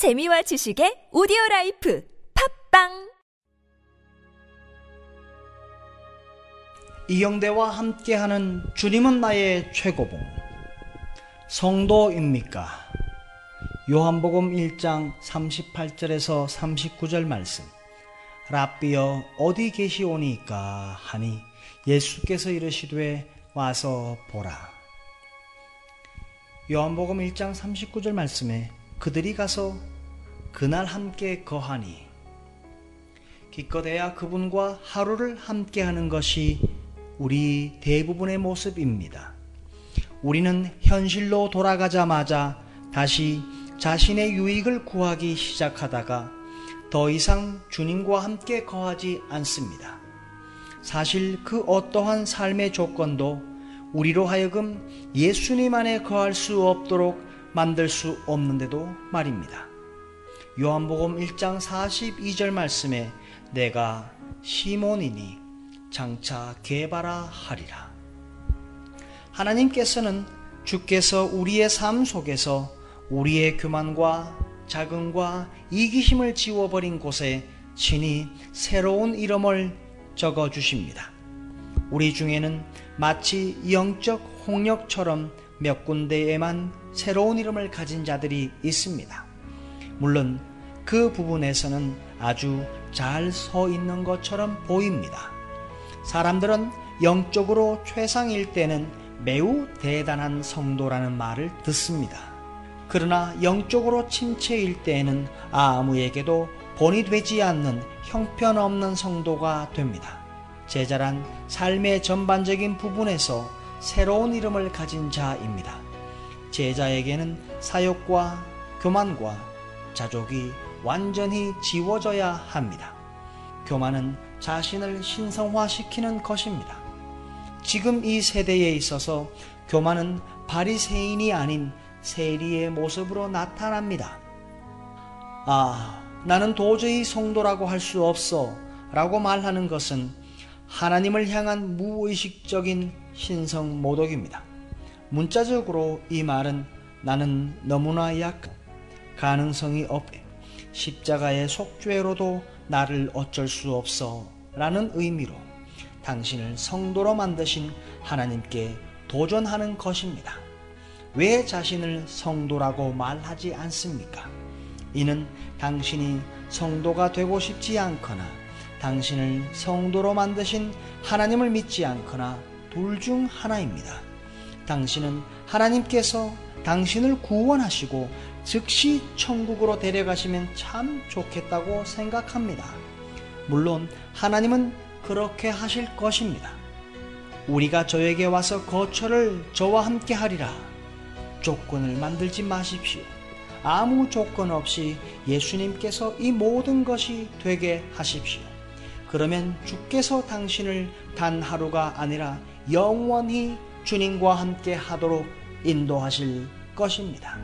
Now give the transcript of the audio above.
재미와 지식의 오디오 라이프 팟빵! 이영대와 함께하는 주님은 나의 최고봉. 성도입니까? 요한복음 1장 38절에서 39절 말씀 라비여 어디 계시오니까? 하니 예수께서 이르시되 와서 보라. 요한복음 1장 39절 말씀에 그들이 가서 그날 함께 거하니 기껏해야 그분과 하루를 함께 하는 것이 우리 대부분의 모습입니다. 우리는 현실로 돌아가자마자 다시 자신의 유익을 구하기 시작하다가 더 이상 주님과 함께 거하지 않습니다. 사실 그 어떠한 삶의 조건도 우리로 하여금 예수님 안에 거할 수 없도록 만들 수 없는데도 말입니다. 요한복음 1장 42절 말씀에 내가 시몬이니 장차 개바라 하리라. 하나님께서는 주께서 우리의 삶 속에서 우리의 교만과 자긍과 이기심을 지워버린 곳에 친히 새로운 이름을 적어 주십니다. 우리 중에는 마치 영적 홍역처럼 몇 군데에만 새로운 이름을 가진 자들이 있습니다. 물론 그 부분에서는 아주 잘 서 있는 것처럼 보입니다. 사람들은 영적으로 최상일 때는 매우 대단한 성도라는 말을 듣습니다. 그러나 영적으로 침체일 때에는 아무에게도 본이 되지 않는 형편없는 성도가 됩니다. 제자란 삶의 전반적인 부분에서 새로운 이름을 가진 자입니다. 제자에게는 사욕과 교만과 자족이 완전히 지워져야 합니다. 교만은 자신을 신성화시키는 것입니다. 지금 이 세대에 있어서 교만은 바리새인이 아닌 세리의 모습으로 나타납니다. 아, 나는 도저히 성도라고 할 수 없어 라고 말하는 것은 하나님을 향한 무의식적인 신성 모독입니다. 문자적으로 이 말은 나는 너무나 약한 가능성이 없게 십자가의 속죄로도 나를 어쩔 수 없어 라는 의미로 당신을 성도로 만드신 하나님께 도전하는 것입니다. 왜 자신을 성도라고 말하지 않습니까? 이는 당신이 성도가 되고 싶지 않거나 당신을 성도로 만드신 하나님을 믿지 않거나 둘 중 하나입니다. 당신은 하나님께서 당신을 구원하시고 즉시 천국으로 데려가시면 참 좋겠다고 생각합니다. 물론 하나님은 그렇게 하실 것입니다. 우리가 저에게 와서 거처를 저와 함께 하리라. 조건을 만들지 마십시오. 아무 조건 없이 예수님께서 이 모든 것이 되게 하십시오. 그러면 주께서 당신을 단 하루가 아니라 영원히 주님과 함께 하도록 인도하실 것입니다.